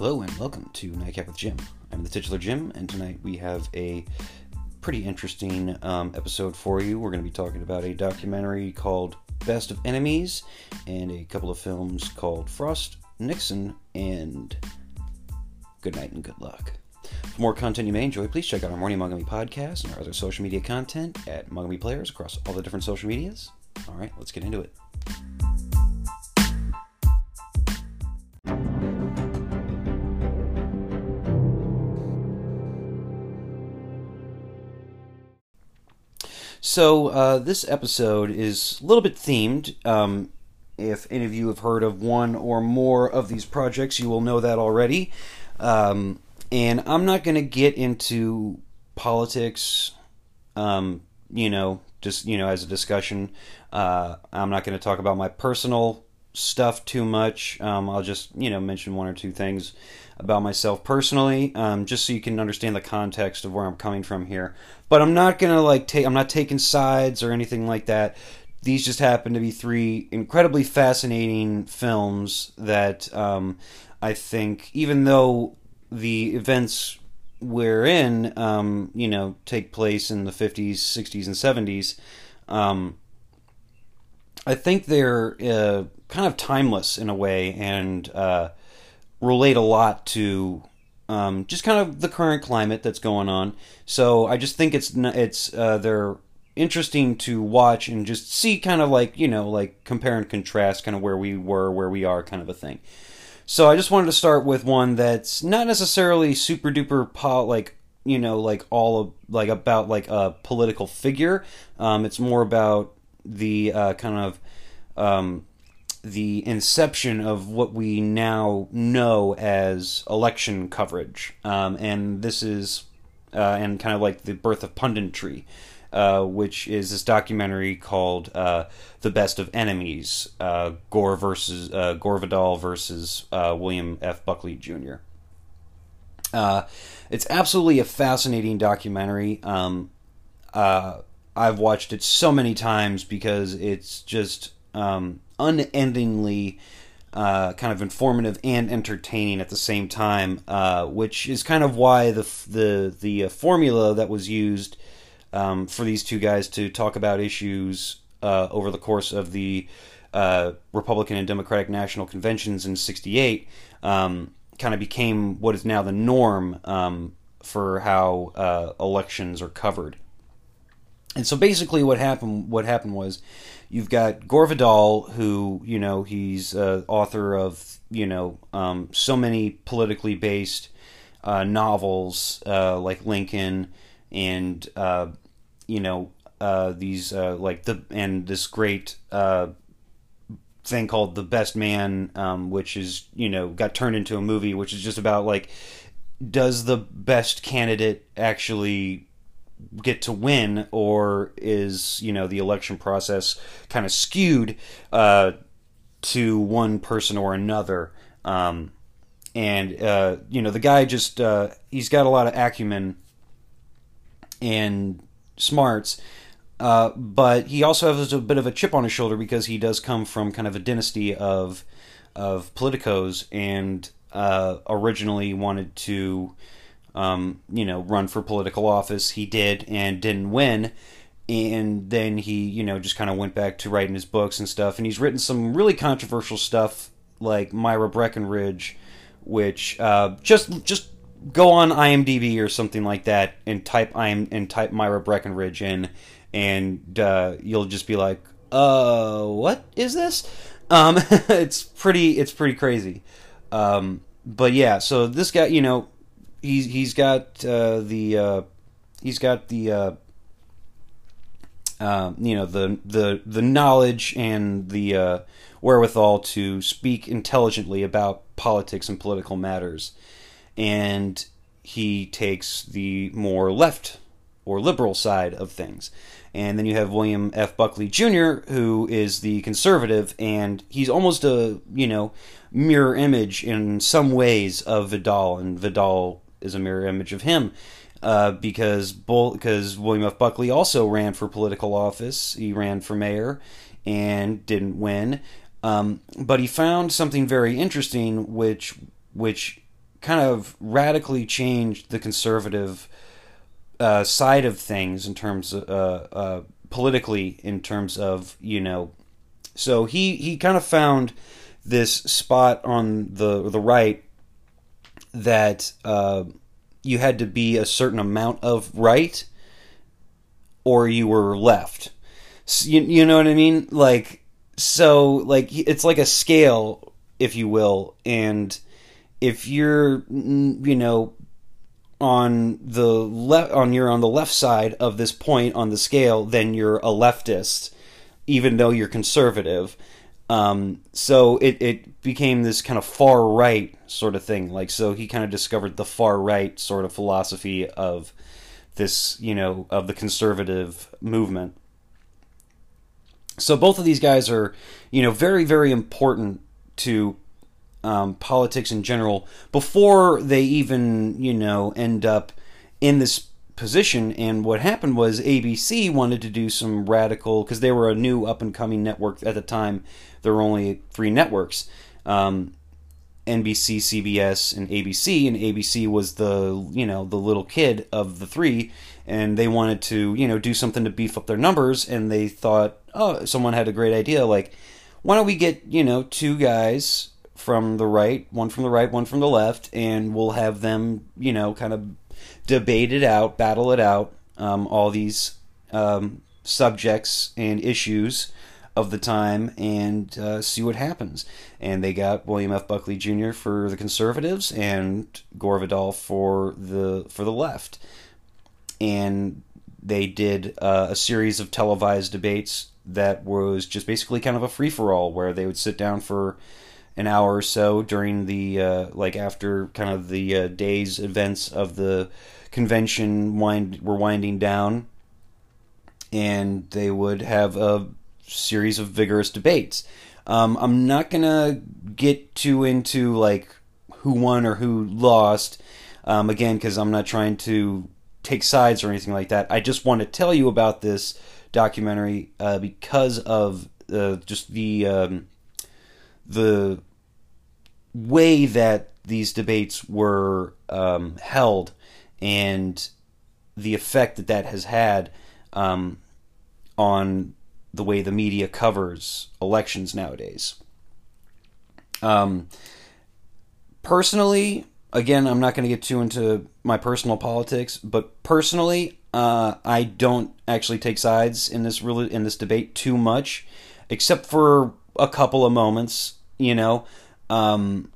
Hello and welcome to Nightcap with Jim. I'm the titular Jim, and tonight we have a pretty interesting um, episode for you. We're going to be talking about a documentary called Best of Enemies and a couple of films called Frost, Nixon, and Good Night and Good Luck. For more content you may enjoy, please check out our Morning Mugami podcast and our other social media content at Mugami Players across all the different social medias. All right, let's get into it. So uh, this episode is a little bit themed. Um, if any of you have heard of one or more of these projects, you will know that already. Um, and I'm not going to get into politics, um, you know, just you know, as a discussion. Uh, I'm not going to talk about my personal stuff too much. Um, I'll just you know mention one or two things about myself personally, um, just so you can understand the context of where I'm coming from here. But I'm not gonna like take. I'm not taking sides or anything like that. These just happen to be three incredibly fascinating films that um, I think, even though the events we're in, um, you know, take place in the 50s, 60s, and 70s. Um, I think they're uh, kind of timeless in a way and uh, relate a lot to um, just kind of the current climate that's going on. So I just think it's it's uh, they're interesting to watch and just see kind of like you know like compare and contrast kind of where we were, where we are, kind of a thing. So I just wanted to start with one that's not necessarily super duper like you know like all of, like about like a political figure. Um, it's more about the uh, kind of um, the inception of what we now know as election coverage, um, and this is uh, and kind of like the birth of punditry. Uh, which is this documentary called uh, "The Best of Enemies: uh, Gore versus uh, Gore Vidal versus uh, William F. Buckley Jr." it's absolutely a fascinating documentary. Um, I've watched it so many times because it's just um, unendingly uh, kind of informative and entertaining at the same time, uh, which is kind of why the the the uh, formula that was used um, for these two guys to talk about issues uh, over the course of the uh, Republican and Democratic national conventions in '68 um, kind of became what is now the norm um, for how uh, elections are covered. And so basically, what happened what happened was You've got Gore Vidal, who you know he's uh, author of you know um, so many politically based uh, novels uh, like Lincoln and uh, you know uh, these uh, like the and this great thing called The Best Man, um, which is you know got turned into a movie, which is just about like does the best candidate actually get to win, or is you know the election process kind of skewed uh, to one person or another? Um, and uh, you know the guy just uh, he's got a lot of acumen and smarts. Uh, but he also has a bit of a chip on his shoulder because he does come from kind of a dynasty of of politicos and uh, originally wanted to um, you know, run for political office. He did and didn't win. And then he, you know, just kind of went back to writing his books and stuff. And he's written some really controversial stuff like Myra Breckinridge, which uh, just just go on IMDb or something like that and type I'm and type Myra Breckinridge in, and uh, you'll just be like, uh, what is this? Um, it's pretty it's pretty crazy. Um, but yeah, so this guy, you know, he's he's got uh, the uh, he's got the uh, uh, you know the the the knowledge and the uh, wherewithal to speak intelligently about politics and political matters, and he takes the more left or liberal side of things. And then you have William F. Buckley Jr., who is the conservative, and he's almost a you know mirror image in some ways of Vidal, and Vidal is a mirror image of him. Uh, because Bull, because William F. Buckley also ran for political office. He ran for mayor and didn't win. Um, but he found something very interesting, which which kind of radically changed the conservative uh, side of things in terms of uh, uh, politically, in terms of you know. So he he kind of found this spot on the the right that uh, you had to be a certain amount of right or you were left. So, you, you know what I mean? Like so like it's like a scale if you will and if you're you know on the left on you're on the left side of this point on the scale then you're a leftist even though you're conservative um, so it, it became this kind of far right sort of thing. Like so he kind of discovered the far right sort of philosophy of this you know of the conservative movement. So both of these guys are you know very very important to um, politics in general before they even you know end up in this position. And what happened was abc wanted to do some radical because they were a new up and coming network at the time there were only three networks um, nbc cbs and abc and abc was the you know the little kid of the three and they wanted to you know do something to beef up their numbers and they thought oh someone had a great idea like why don't we get you know two guys from the right, one from the right, one from the left, and we'll have them, you know, kind of debate it out, battle it out, um, all these um, subjects and issues of the time, and uh, see what happens. And they got William F. Buckley Jr. for the conservatives and Gore Vidal for the for the left, and they did uh, a series of televised debates that was just basically kind of a free for all, where they would sit down for an hour or so during the uh, like after kind of the uh, days events of the convention wind were winding down, and they would have a series of vigorous debates. Um, I'm not gonna get too into like who won or who lost, um, again because I'm not trying to take sides or anything like that. I just want to tell you about this documentary uh, because of uh, just the um, the way that these debates were um, held and the effect that that has had um, on the way the media covers elections nowadays. Um, personally, again, I'm not going to get too into my personal politics, but personally, uh, I don't actually take sides in this really in this debate too much, except for a couple of moments. You know, um,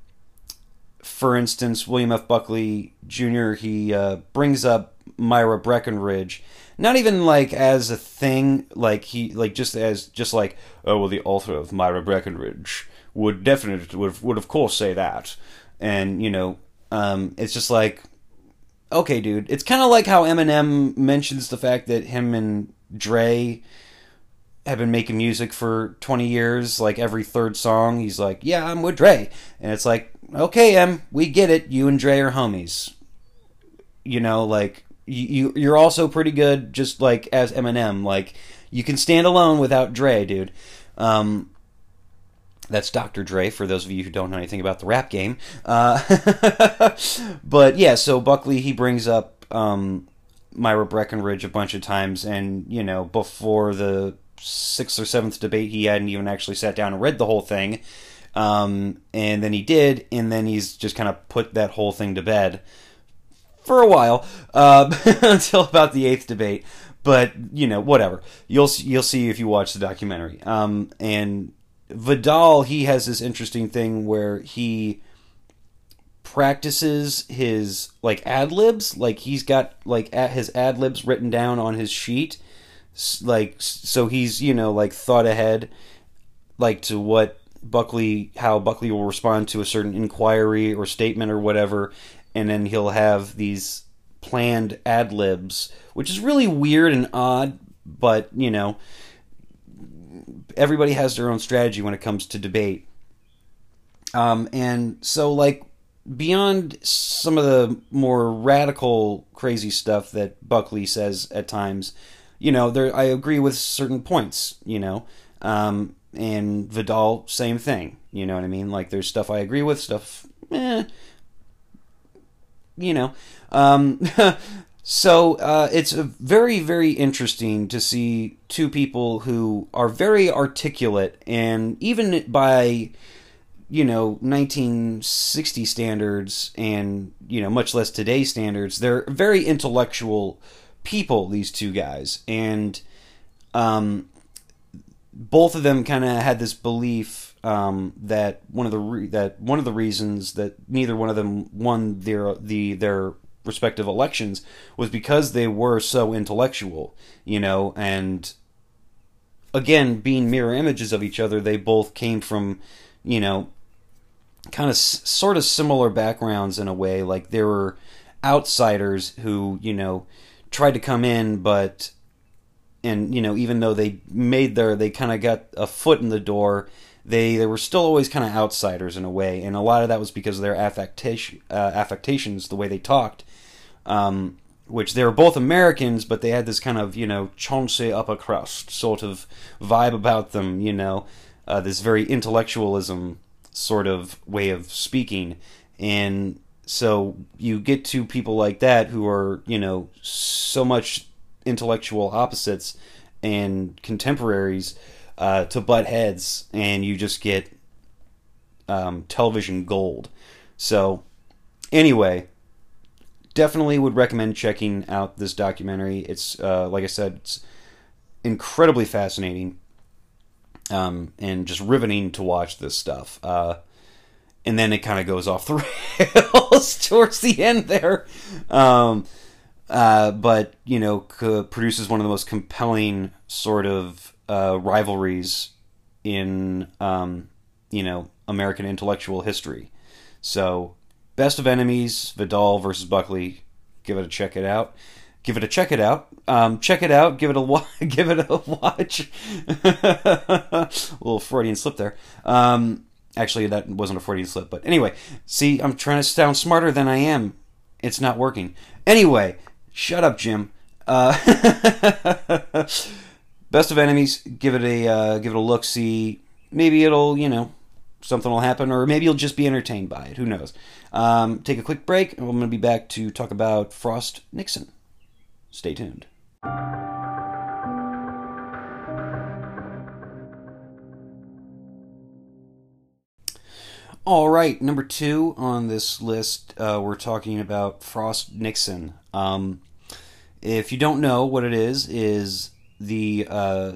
for instance, William F. Buckley Jr. He uh, brings up Myra Breckinridge, not even like as a thing, like he like just as just like oh well, the author of Myra Breckinridge would definitely would would of course say that, and you know, um, it's just like okay, dude. It's kind of like how Eminem mentions the fact that him and Dre have been making music for 20 years. Like every third song, he's like, "Yeah, I'm with Dre," and it's like, "Okay, Em, we get it. You and Dre are homies." You know, like you you're also pretty good, just like as Eminem. Like you can stand alone without Dre, dude. Um, that's Dr. Dre for those of you who don't know anything about the rap game. Uh, but yeah, so Buckley he brings up um, Myra Breckinridge a bunch of times, and you know before the sixth or seventh debate, he hadn't even actually sat down and read the whole thing. Um, and then he did, and then he's just kind of put that whole thing to bed for a while uh, until about the eighth debate. But you know, whatever. You'll you'll see if you watch the documentary. Um, and Vidal, he has this interesting thing where he practices his like ad libs. Like he's got like at his ad libs written down on his sheet like so he's you know like thought ahead like to what Buckley how Buckley will respond to a certain inquiry or statement or whatever and then he'll have these planned ad libs which is really weird and odd but you know everybody has their own strategy when it comes to debate um, and so like beyond some of the more radical crazy stuff that Buckley says at times you know, there I agree with certain points, you know. Um, and Vidal, same thing. You know what I mean? Like there's stuff I agree with, stuff eh. You know. Um, so uh, it's very, very interesting to see two people who are very articulate, and even by you know 1960 standards, and you know much less today's standards, they're very intellectual people. These two guys, and um, both of them kind of had this belief um, that one of the re- that one of the reasons that neither one of them won their the their respective elections was because they were so intellectual, you know, and again, being mirror images of each other, they both came from, you know, kind of s- sort of similar backgrounds in a way. Like there were outsiders who, you know, tried to come in, but and you know even though they made their they kind of got a foot in the door they they were still always kind of outsiders in a way and a lot of that was because of their affectation uh, affectations the way they talked um, which they were both Americans but they had this kind of you know Chauncey upper crust sort of vibe about them you know uh, this very intellectualism sort of way of speaking. And so you get to people like that who are you know so much intellectual opposites and contemporaries uh, to butt heads, and you just get um, television gold. So, anyway, definitely would recommend checking out this documentary. It's uh, like I said, it's incredibly fascinating um, and just riveting to watch this stuff. Uh, and then it kind of goes off the rails towards the end there. Um, uh, but you know, produces one of the most compelling sort of uh, rivalries in um, you know American intellectual history. So, Best of Enemies, Vidal versus Buckley. Give it a check it out. Give it a check it out. Um, check it out. Give it a wa- give it a watch. a little Freudian slip there. Um, actually, that wasn't a Freudian slip, but anyway. See, I'm trying to sound smarter than I am. It's not working. Anyway, Shut up, Jim. Uh, Best of Enemies. Give it a uh, give it a look. See, maybe it'll you know something will happen, or maybe you'll just be entertained by it. Who knows? Um, take a quick break, and I'm going to be back to talk about Frost Nixon. Stay tuned. All right, number two on this list, uh, we're talking about Frost Nixon. Um, if you don't know what it is, is the uh,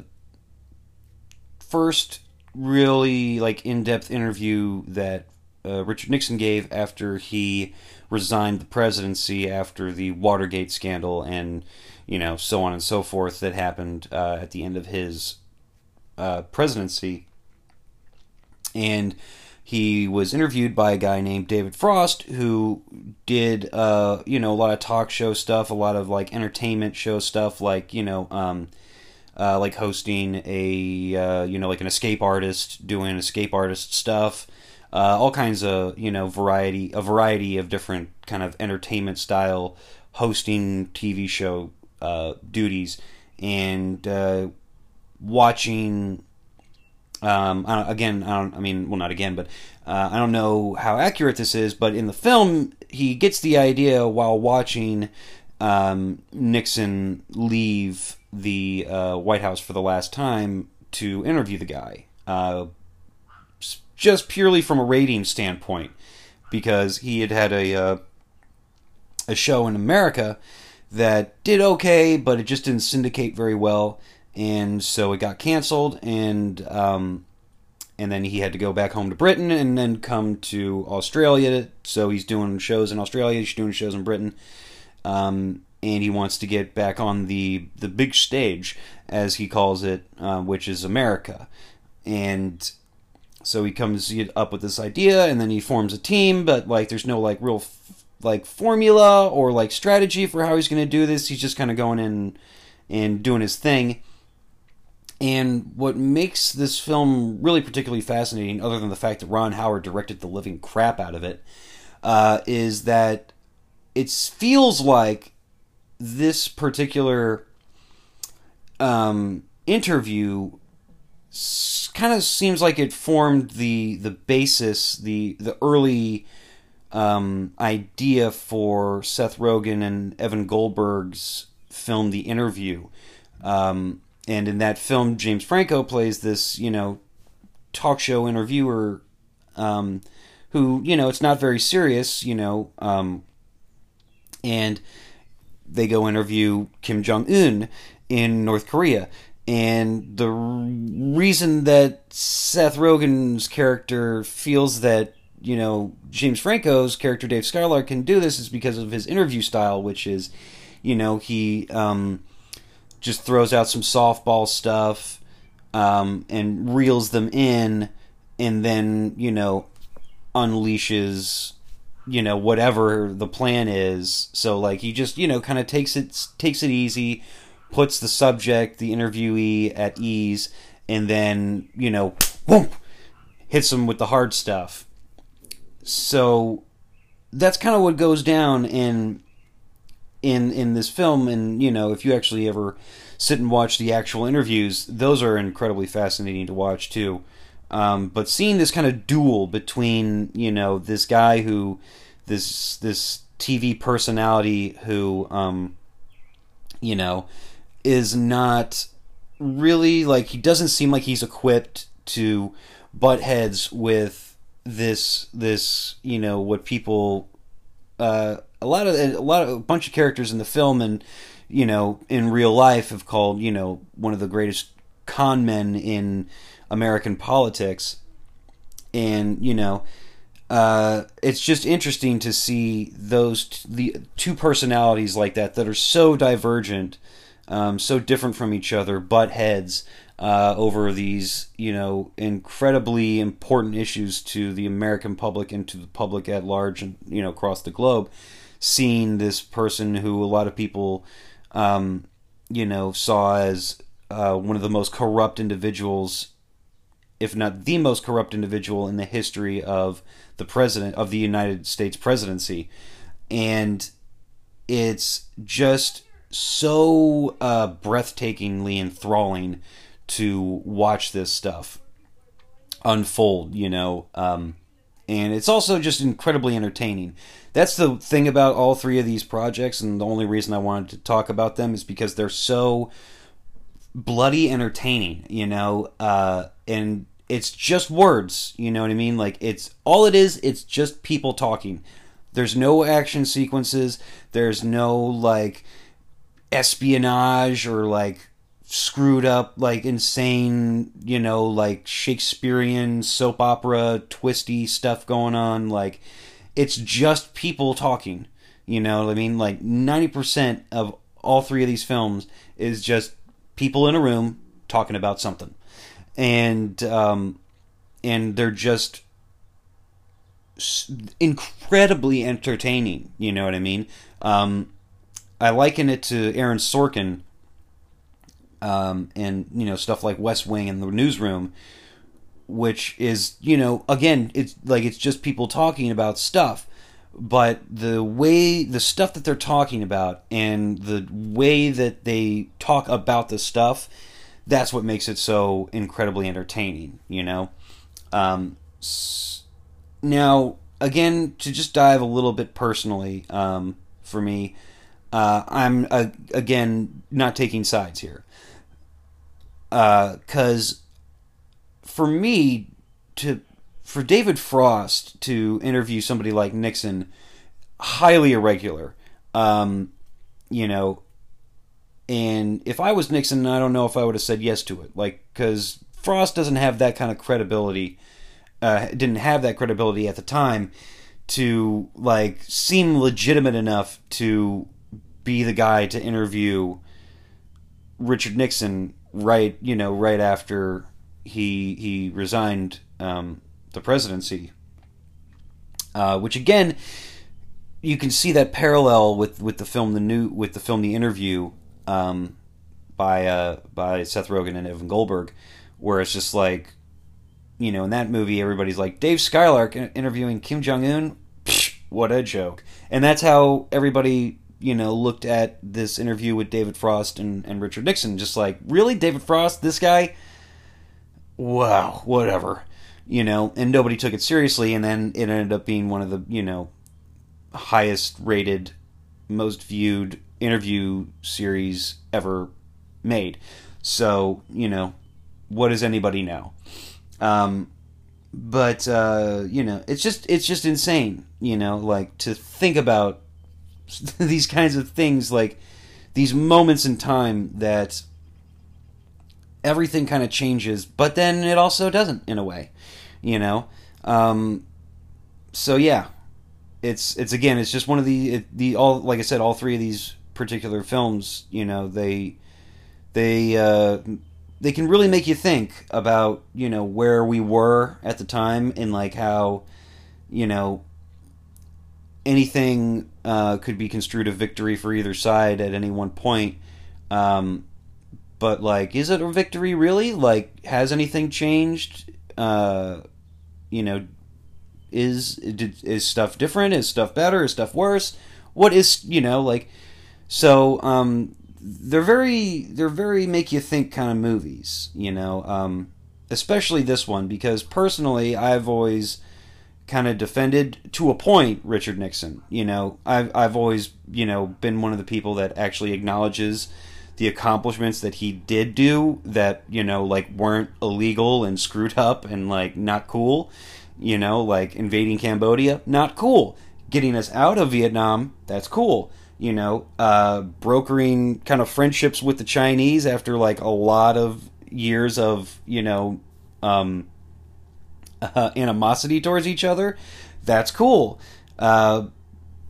first really like in-depth interview that uh, Richard Nixon gave after he resigned the presidency after the Watergate scandal and you know so on and so forth that happened uh, at the end of his uh, presidency. And he was interviewed by a guy named David Frost who did uh, you know a lot of talk show stuff, a lot of like entertainment show stuff, like you know um, uh, like hosting a uh, you know like an escape artist doing escape artist stuff, uh, all kinds of you know variety a variety of different kind of entertainment style hosting TV show uh, duties and uh, watching um, I again, I don't. I mean, well, not again, but uh, I don't know how accurate this is. But in the film, he gets the idea while watching um, Nixon leave the uh, White House for the last time to interview the guy, uh, just purely from a rating standpoint, because he had had a uh, a show in America that did okay, but it just didn't syndicate very well and so it got canceled, and um, and then he had to go back home to Britain, and then come to Australia. So he's doing shows in Australia, he's doing shows in Britain, um, and he wants to get back on the the big stage, as he calls it, uh, which is America, and so he comes up with this idea, and then he forms a team, but like there's no like real like formula or like strategy for how he's going to do this. He's just kind of going in and doing his thing and what makes this film really particularly fascinating, other than the fact that Ron Howard directed the living crap out of it, uh, is that it feels like this particular um, interview kind of seems like it formed the the basis, the the early um, idea for Seth Rogen and Evan Goldberg's film The Interview. Um, and in that film, James Franco plays this, you know, talk show interviewer um, who, you know, it's not very serious, you know, um, and they go interview Kim Jong Un in North Korea. And the reason that Seth Rogen's character feels that you know James Franco's character Dave Skylark can do this is because of his interview style, which is, you know, he um, just throws out some softball stuff um, and reels them in, and then you know unleashes you know whatever the plan is. So like he just you know kind of takes it takes it easy puts the subject, the interviewee, at ease, and then you know, whoop, hits them with the hard stuff. So that's kind of what goes down in in in this film. And you know, if you actually ever sit and watch the actual interviews, those are incredibly fascinating to watch too. Um, but seeing this kind of duel between you know this guy who this this TV personality who um, you know is not really like he doesn't seem like he's equipped to butt heads with this this you know what people uh, a lot of a lot of a bunch of characters in the film and you know in real life have called you know one of the greatest con men in American politics and you know uh, it's just interesting to see those t- the two personalities like that that are so divergent um, so different from each other, butt heads uh, over these, you know, incredibly important issues to the American public and to the public at large, and you know, across the globe. Seeing this person who a lot of people, um, you know, saw as uh, one of the most corrupt individuals, if not the most corrupt individual in the history of the president of the United States presidency, and it's just so uh, breathtakingly enthralling to watch this stuff unfold, you know. Um, and it's also just incredibly entertaining. That's the thing about all three of these projects, and the only reason I wanted to talk about them is because they're so bloody entertaining, you know. Uh, and it's just words, you know what I mean? Like it's all it is. It's just people talking. There's no action sequences. There's no like espionage or like screwed up like insane you know like shakespearean soap opera twisty stuff going on like it's just people talking you know i mean like 90% of all three of these films is just people in a room talking about something and um and they're just incredibly entertaining you know what i mean? Um I liken it to Aaron Sorkin, um, and you know stuff like West Wing and the Newsroom, which is you know again it's like it's just people talking about stuff, but the way the stuff that they're talking about and the way that they talk about the stuff, that's what makes it so incredibly entertaining. You know, um, now again to just dive a little bit personally um, for me uh, I'm uh, again not taking sides here, because uh, for me to for David Frost to interview somebody like Nixon, highly irregular. Um, you know, and if I was Nixon, I don't know if I would have said yes to it. Like, because Frost doesn't have that kind of credibility. Uh, didn't have that credibility at the time to like seem legitimate enough to be the guy to interview Richard Nixon right, you know, right after he he resigned um, the presidency. Uh, which again, you can see that parallel with, with the film the new with the film the interview um, by uh, by Seth Rogen and Evan Goldberg, where it's just like, you know, in that movie everybody's like Dave Skylark interviewing Kim Jong Un, what a joke, and that's how everybody you know, looked at this interview with David Frost and, and Richard Nixon, just like, really, David Frost, this guy? Wow, whatever. You know, and nobody took it seriously, and then it ended up being one of the, you know, highest rated, most viewed interview series ever made. So, you know, what does anybody know? Um, but uh, you know, it's just it's just insane, you know, like to think about these kinds of things like these moments in time that everything kind of changes, but then it also doesn't in a way, you know. Um, so yeah, it's it's again, it's just one of the it, the all like I said, all three of these particular films, you know, they they uh, they can really make you think about you know where we were at the time and like how you know anything uh, could be construed a victory for either side at any one point. Um, but like, is it a victory really? Like, has anything changed? Uh, you know, is is stuff different? Is stuff better? Is stuff worse? What is you know like? So um, they're very they're very make you think kind of movies. You know, um, especially this one because personally, I've always kind of defended to a point Richard Nixon. You know, I've I've always you know been one of the people that actually acknowledges the accomplishments that he did do that you know like weren't illegal and screwed up and like not cool you know like invading cambodia not cool getting us out of vietnam that's cool you know uh, brokering kind of friendships with the chinese after like a lot of years of you know um, uh, animosity towards each other that's cool uh,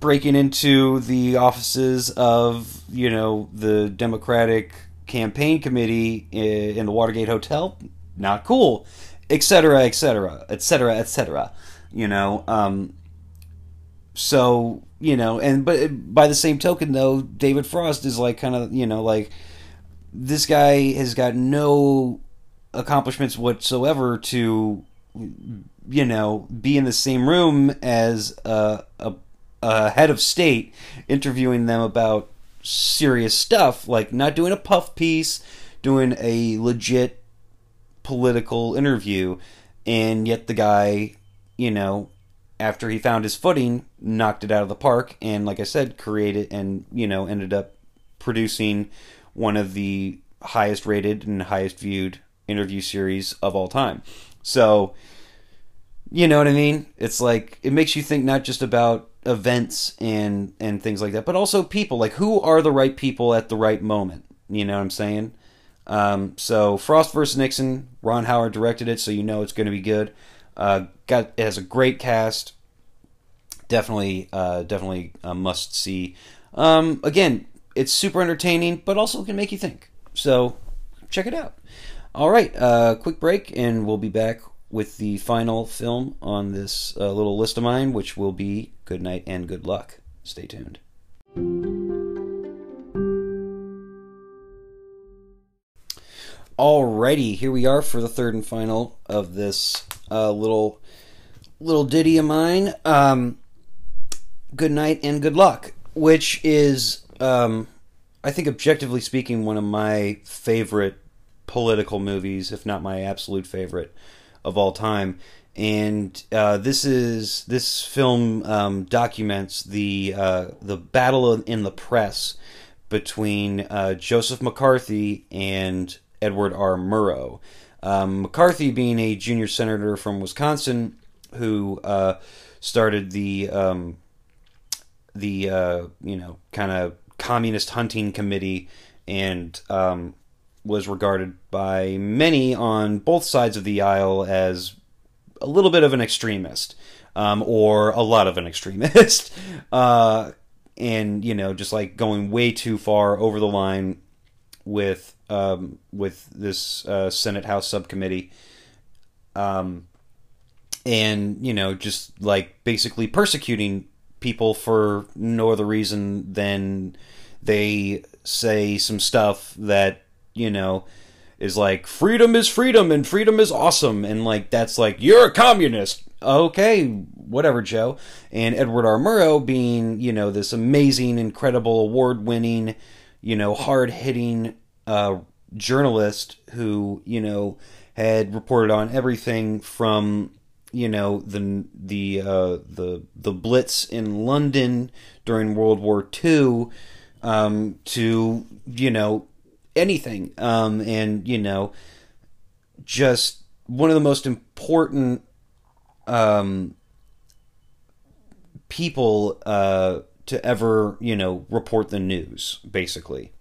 breaking into the offices of you know the Democratic campaign committee in the Watergate Hotel. Not cool, etc., etc., etc., etc. You know, um, so you know, and but by the same token, though, David Frost is like kind of you know like this guy has got no accomplishments whatsoever to you know be in the same room as a, a a head of state interviewing them about serious stuff, like not doing a puff piece, doing a legit political interview, and yet the guy, you know, after he found his footing, knocked it out of the park, and like I said, created and you know ended up producing one of the highest rated and highest viewed interview series of all time. So, you know what I mean? It's like it makes you think not just about events and and things like that, but also people. Like who are the right people at the right moment? You know what I'm saying? Um, so Frost versus Nixon, Ron Howard directed it, so you know it's going to be good. Uh, got it has a great cast. Definitely, uh, definitely a must see. Um, again, it's super entertaining, but also can make you think. So check it out. All right, uh, quick break, and we'll be back with the final film on this uh, little list of mine, which will be Good Night and Good Luck. Stay tuned. Alrighty, here we are for the third and final of this uh, little little ditty of mine. Um, good night and good luck, which is, um, I think, objectively speaking, one of my favorite political movies, if not my absolute favorite of all time. And uh, this is this film um, documents the uh, the battle in the press between uh, Joseph McCarthy and Edward R. Murrow. Um, McCarthy being a junior senator from Wisconsin who uh, started the um, the uh, you know kind of communist hunting committee and um, was regarded by many on both sides of the aisle as a little bit of an extremist, um, or a lot of an extremist, uh, and you know, just like going way too far over the line with um, with this uh, Senate House subcommittee, um, and you know, just like basically persecuting people for no other reason than they say some stuff that you know, is like freedom is freedom and freedom is awesome and like that's like you're a communist. Okay, whatever, Joe. And Edward R. Murrow being, you know, this amazing, incredible, award-winning, you know, hard-hitting uh, journalist who, you know, had reported on everything from you know the the uh, the the Blitz in London during World War II um, to you know anything, um, and you know just one of the most important um, people uh, to ever you know report the news, basically.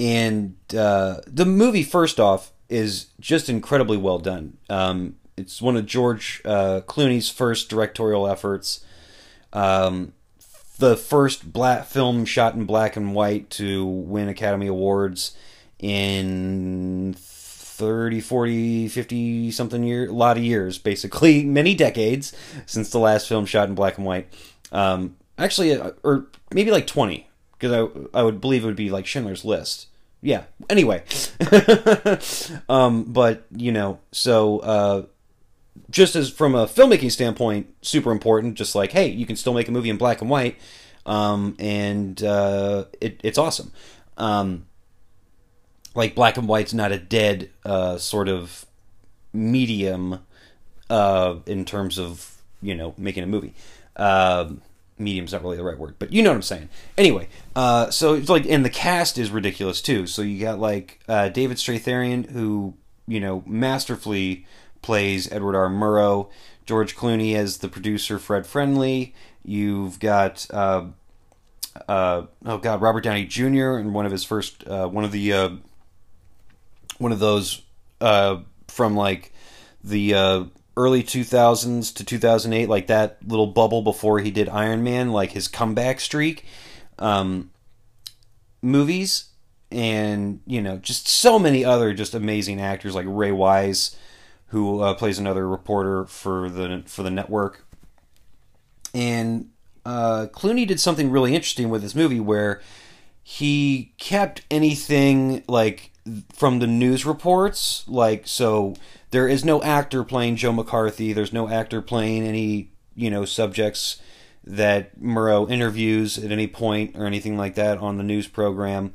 And uh, the movie, first off, is just incredibly well done. Um, it's one of George uh, Clooney's first directorial efforts. Um, the first black film shot in black and white to win Academy Awards in 30, 40, 50 something year, a lot of years, basically, many decades since the last film shot in black and white. Um, actually, uh, or maybe like 20, because I, I would believe it would be like Schindler's List. Yeah, anyway. um, but, you know, so, uh, just as from a filmmaking standpoint, super important. Just like, hey, you can still make a movie in black and white, um, and uh, it, it's awesome. Um, like black and white's not a dead uh, sort of medium uh, in terms of you know making a movie. Um, medium's not really the right word, but you know what I'm saying. Anyway, uh, so it's like, and the cast is ridiculous too. So you got like uh, David Strathairn, who you know masterfully plays Edward R. Murrow. George Clooney as the producer Fred Friendly. You've got uh, uh, oh god, Robert Downey Jr. and one of his first uh, one of the uh, one of those from like the early 2000s to 2008, like that little bubble before he did Iron Man, like his comeback streak um, movies, and you know just so many other just amazing actors like Ray Wise who uh, plays another reporter for the for the network. And uh, Clooney did something really interesting with this movie where he kept anything like from the news reports, like so there is no actor playing Joe McCarthy. There's no actor playing any you know subjects that Murrow interviews at any point or anything like that on the news program.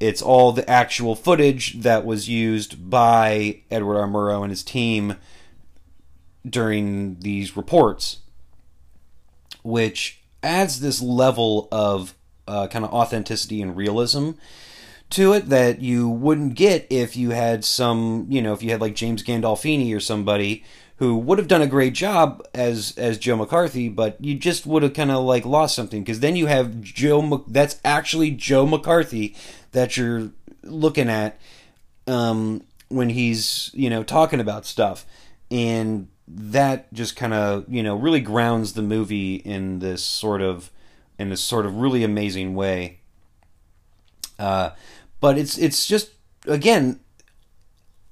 It's all the actual footage that was used by Edward R. Murrow and his team during these reports, which adds this level of uh, kind of authenticity and realism to it that you wouldn't get if you had some, you know, if you had like James Gandolfini or somebody who would have done a great job as as Joe McCarthy, but you just would have kind of like lost something because then you have Joe. That's actually Joe McCarthy that you're looking at um, when he's you know talking about stuff, and that just kind of you know really grounds the movie in this sort of in this sort of really amazing way. Uh, but it's it's just again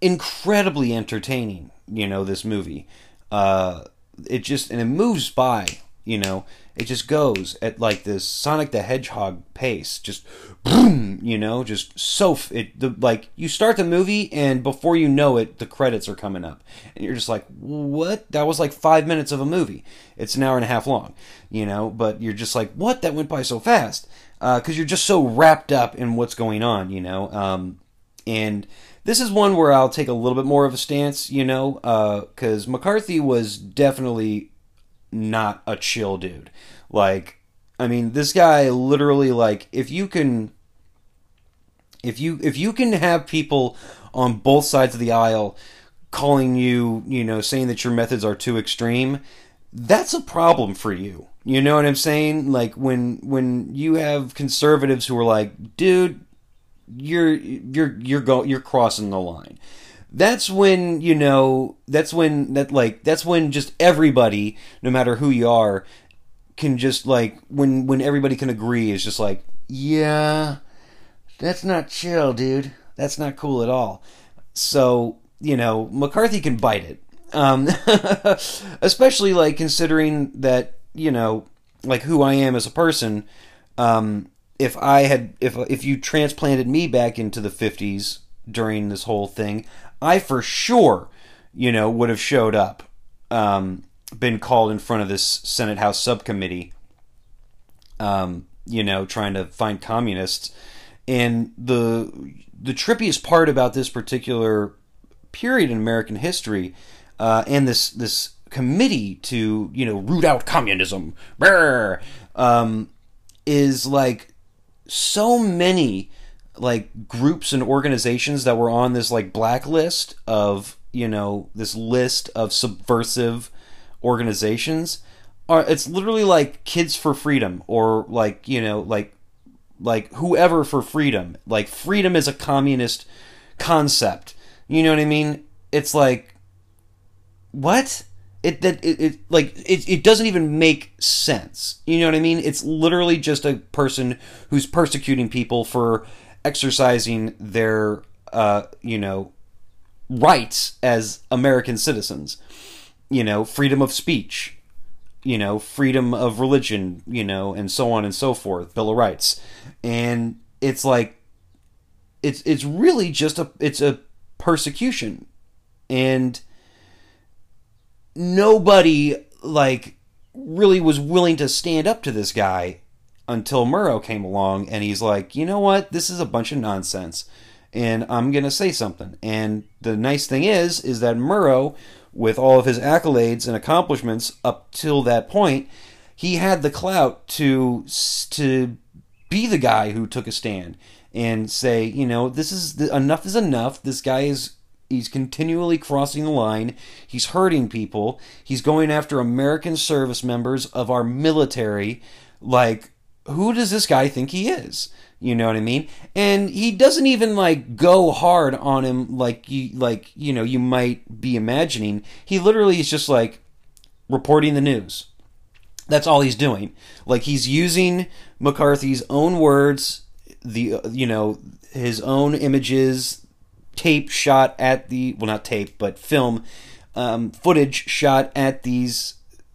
incredibly entertaining. You know this movie. Uh, it just and it moves by. You know it just goes at like this Sonic the Hedgehog pace, just boom, you know, just so it the like you start the movie and before you know it, the credits are coming up, and you're just like, what? That was like five minutes of a movie. It's an hour and a half long, you know, but you're just like, what? That went by so fast because uh, you're just so wrapped up in what's going on, you know, um, and. This is one where I'll take a little bit more of a stance, you know, because uh, McCarthy was definitely not a chill dude. Like, I mean, this guy literally like if you can if you if you can have people on both sides of the aisle calling you, you know, saying that your methods are too extreme, that's a problem for you. You know what I'm saying? Like when when you have conservatives who are like, "Dude, you're you're you're go you're crossing the line." that's when you know that's when that like that's when just everybody no matter who you are can just like when when everybody can agree is just like yeah that's not chill dude that's not cool at all so you know mccarthy can bite it um especially like considering that you know like who i am as a person um if i had if if you transplanted me back into the 50s during this whole thing I for sure, you know, would have showed up, um, been called in front of this Senate House subcommittee, um, you know, trying to find communists. And the the trippiest part about this particular period in American history uh, and this this committee to you know root out communism. Um, is like so many like groups and organizations that were on this like blacklist of you know this list of subversive organizations are it's literally like kids for freedom or like you know like like whoever for freedom. Like freedom is a communist concept. You know what i mean? It's like what it that it, it like it, it doesn't even make sense. You know what i mean? It's literally just a person who's persecuting people for exercising their uh you know rights as american citizens. You know freedom of speech you know freedom of religion you know and so on and so forth bill of rights. And it's like it's it's really just a it's a persecution. And nobody like really was willing to stand up to this guy until Murrow came along and he's like, you know what, this is a bunch of nonsense, and I'm gonna say something. And the nice thing is, is that Murrow, with all of his accolades and accomplishments up till that point, he had the clout to to be the guy who took a stand and say, you know, this is enough is enough. This guy is He's continually crossing the line. He's hurting people. He's going after American service members of our military. Like, who does this guy think he is? You know what I mean? And he doesn't even like go hard on him like you like you know you might be imagining. He literally is just like reporting the news. That's all he's doing. Like he's using McCarthy's own words, the you know his own images, tape shot at the well not tape but film um, footage shot at these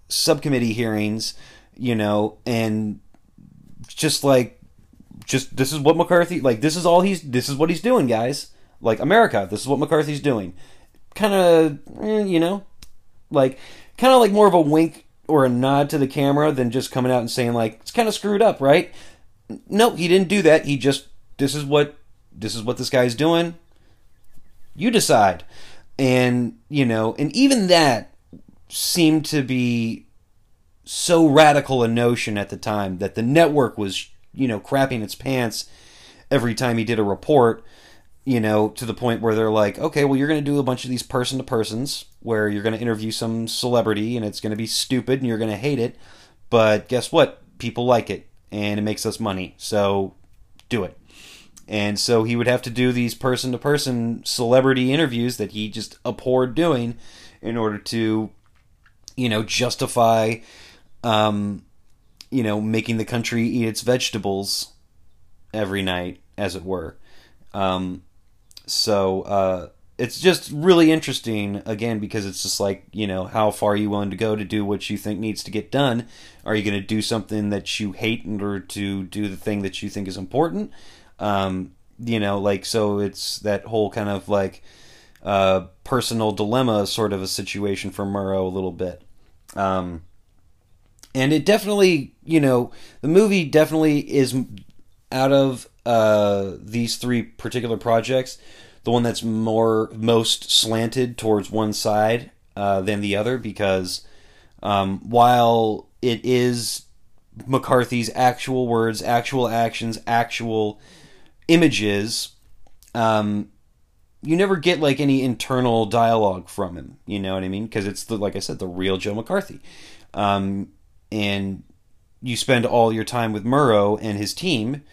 subcommittee hearings you know and just like just this is what mccarthy like this is all he's this is what he's doing guys. Like america this is what mccarthy's doing. Kind of eh, you know like kind of like more of a wink or a nod to the camera than just coming out and saying like it's kind of screwed up right? No he didn't do that. He just this is what this is what this guy's doing you decide. And, you know, and even that seemed to be so radical a notion at the time that the network was, you know, crapping its pants every time he did a report, you know, to the point where they're like, okay, well, you're going to do a bunch of these person to persons where you're going to interview some celebrity and it's going to be stupid and you're going to hate it. But guess what? People like it and it makes us money. So do it. And so he would have to do these person to person celebrity interviews that he just abhorred doing in order to, you know, justify, um, you know, making the country eat its vegetables every night, as it were. Um, so uh, it's just really interesting, again, because it's just like, you know, how far are you willing to go to do what you think needs to get done? Are you going to do something that you hate in order to do the thing that you think is important? Um, you know, like so it's that whole kind of like uh, personal dilemma sort of a situation for Murrow a little bit. Um, and it definitely, you know, the movie definitely is out of uh, these three particular projects, the one that's more most slanted towards one side uh, than the other because um, while it is McCarthy's actual words, actual actions, actual images, um, you never get like any internal dialogue from him. You know what I mean? Because it's the like I said, the real Joe McCarthy, um, and you spend all your time with Murrow and his team,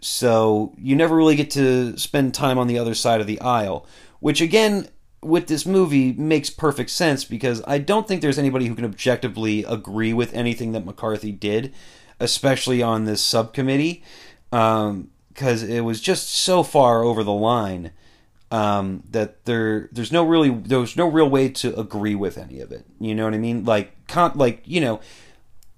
so you never really get to spend time on the other side of the aisle. Which again, with this movie, makes perfect sense because I don't think there's anybody who can objectively agree with anything that McCarthy did, especially on this subcommittee. Um, because it was just so far over the line um, that there there's no really there's no real way to agree with any of it. You know what I mean? Like like you know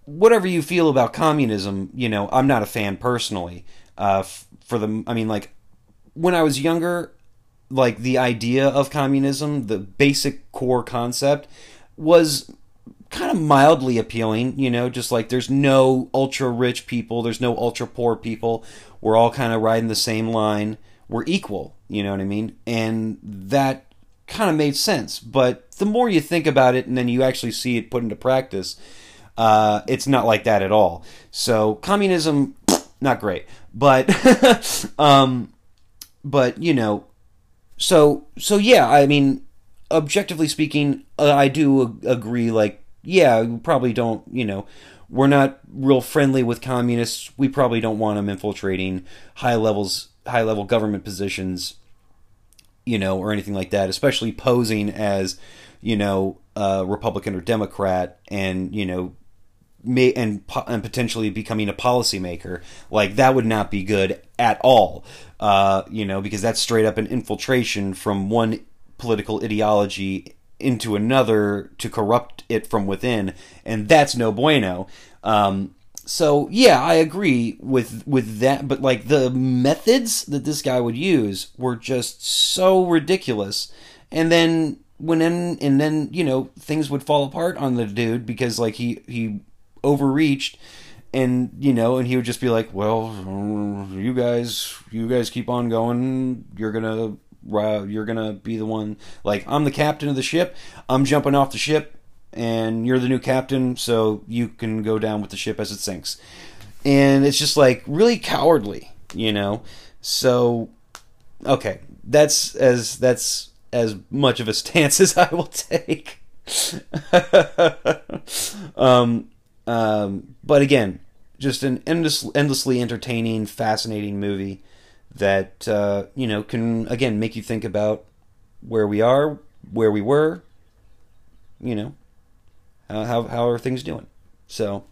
whatever you feel about communism, you know, I'm not a fan personally. Uh, f- for the I mean like when I was younger, like the idea of communism, the basic core concept was kind of mildly appealing, you know, just like there's no ultra rich people, there's no ultra poor people. We're all kind of riding the same line. We're equal, you know what I mean? And that kind of made sense. But the more you think about it and then you actually see it put into practice, uh, it's not like that at all. So communism, not great, but um, but you know, so so yeah, I mean, objectively speaking, uh, I do agree. Like, yeah, we probably don't, you know, we're not real friendly with communists. We probably don't want them infiltrating high levels, high level government positions, you know, or anything like that. Especially posing as, you know, a Republican or Democrat, and you know, may and and potentially becoming a policymaker. Like that would not be good at all. Uh, you know, because that's straight up an infiltration from one political ideology into another to corrupt it from within, and that's no bueno. Um, so yeah, I agree with with that, but like the methods that this guy would use were just so ridiculous, and then when in, and then you know things would fall apart on the dude because like he he overreached and you know and he would just be like well you guys you guys keep on going you're gonna you're gonna be the one like I'm the captain of the ship. I'm jumping off the ship, and you're the new captain, so you can go down with the ship as it sinks. And it's just like really cowardly, you know. So, okay, that's as that's as much of a stance as I will take. um, um, but again, just an endless, endlessly entertaining, fascinating movie that uh, you know can again make you think about where we are, where we were, you know, how how are things doing? So,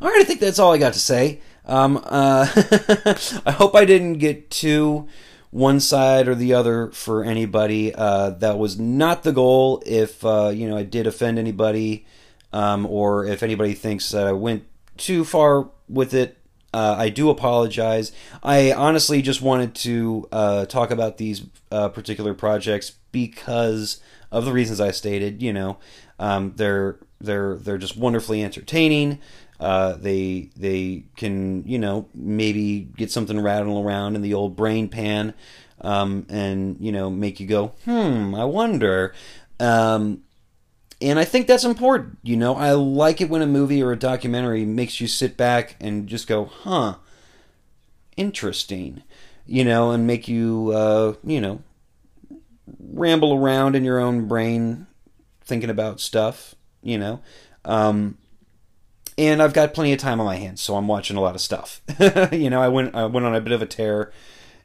all right, I think that's all I got to say. Um, uh, I hope I didn't get too one side or the other for anybody. Uh, that was not the goal. If uh, you know I did offend anybody, um, or if anybody thinks that I went too far with it, uh, I do apologize. I honestly just wanted to uh, talk about these uh, particular projects because of the reasons I stated. You know, um, they're they're they're just wonderfully entertaining. Uh, they they can you know maybe get something rattling around in the old brain pan, um, and you know make you go hmm I wonder. Um, and I think that's important. You know, I like it when a movie or a documentary makes you sit back and just go, huh, interesting, you know, and make you, uh, you know, ramble around in your own brain thinking about stuff, you know. Um, and I've got plenty of time on my hands, so I'm watching a lot of stuff. you know, I went I went on a bit of a tear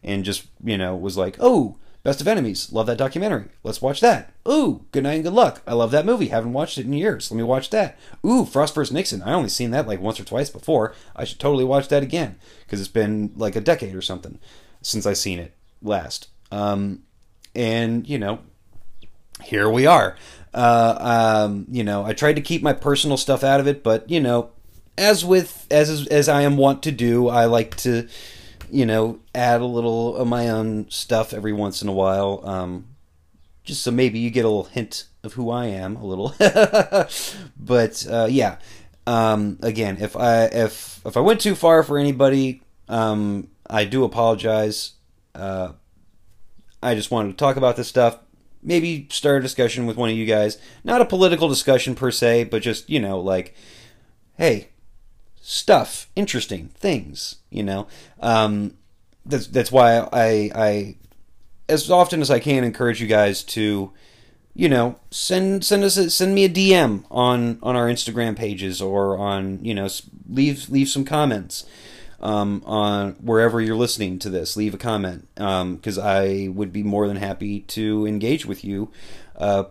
and just, you know, was like, oh, Best of Enemies. Love that documentary. Let's watch that. Ooh, Good Night and Good Luck. I love that movie. Haven't watched it in years. Let me watch that. Ooh, Frost vs. Nixon. I only seen that like once or twice before. I should totally watch that again because it's been like a decade or something since I seen it last. Um, and you know, here we are. Uh, um, you know, I tried to keep my personal stuff out of it, but you know, as with as as I am wont to do, I like to you know, add a little of my own stuff every once in a while, um, just so maybe you get a little hint of who I am, a little. but uh, yeah, um, again, if I if if I went too far for anybody, um, I do apologize. Uh, I just wanted to talk about this stuff. Maybe start a discussion with one of you guys. Not a political discussion per se, but just you know, like, hey, stuff, interesting things. You know, um, that's that's why I I as often as I can encourage you guys to, you know, send send us a, send me a DM on on our Instagram pages or on you know leave leave some comments. Um, on wherever you're listening to this, leave a comment because um, I would be more than happy to engage with you, uh,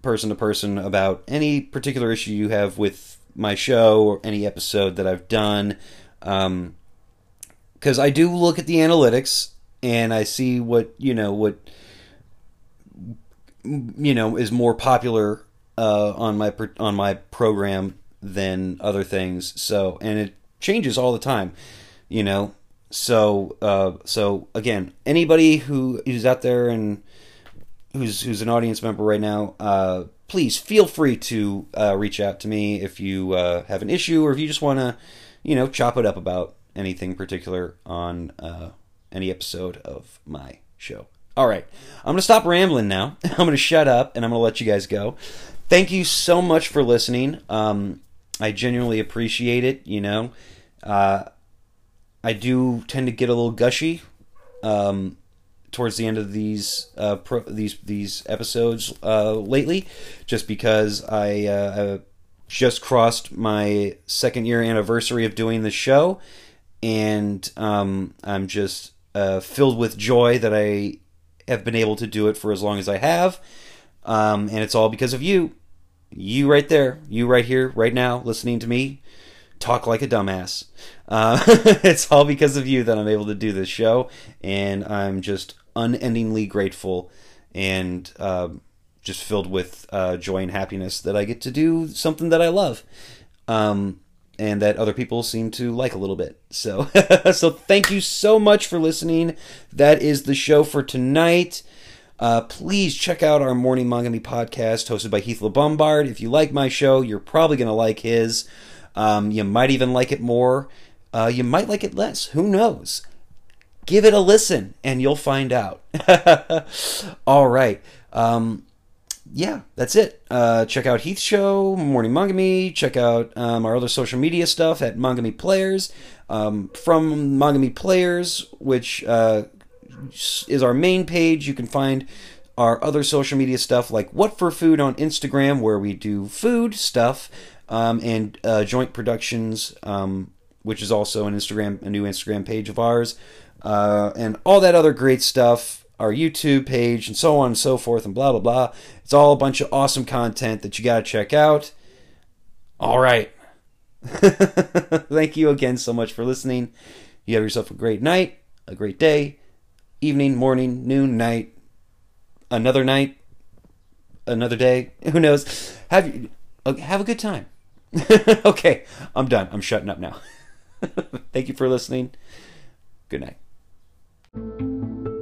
person to person, about any particular issue you have with my show or any episode that I've done. Um, because I do look at the analytics and I see what you know what you know is more popular uh, on my on my program than other things. So and it changes all the time, you know. So uh, so again, anybody who is out there and who's who's an audience member right now, uh, please feel free to uh, reach out to me if you uh, have an issue or if you just want to, you know, chop it up about anything particular on uh, any episode of my show. All right. I'm going to stop rambling now. I'm going to shut up and I'm going to let you guys go. Thank you so much for listening. Um, I genuinely appreciate it. You know, uh, I do tend to get a little gushy um, towards the end of these uh, pro- these these episodes uh, lately, just because I, uh, just crossed my second year anniversary of doing the show, and um, I'm just uh, filled with joy that I have been able to do it for as long as I have, um, and it's all because of you, you right there, you right here, right now, listening to me talk like a dumbass. Uh, it's all because of you that I'm able to do this show, and I'm just unendingly grateful and uh, just filled with uh, joy and happiness that I get to do something that I love. Um, and that other people seem to like a little bit. So, so thank you so much for listening. That is the show for tonight. Uh, please check out our Morning Mangami podcast hosted by Heath LeBombard. If you like my show, you're probably going to like his. Um, you might even like it more. Uh, you might like it less. Who knows? Give it a listen and you'll find out. All right. Um, yeah, that's it. Uh, check out Heath's show, Morning Mangami. Check out um, our other social media stuff at Mangami Players. Um, from Mangami Players, which uh, is our main page, you can find our other social media stuff like What for Food on Instagram, where we do food stuff, um, and uh, Joint Productions, um, which is also an Instagram, a new Instagram page of ours, uh, and all that other great stuff our YouTube page, and so on and so forth, and blah, blah, blah. It's all a bunch of awesome content that you got to check out. All right. Thank you again so much for listening. You have yourself a great night, a great day, evening, morning, noon, night, another night, another day. Who knows? Have you have a good time. okay, I'm done. I'm shutting up now. Thank you for listening. Good night. ん?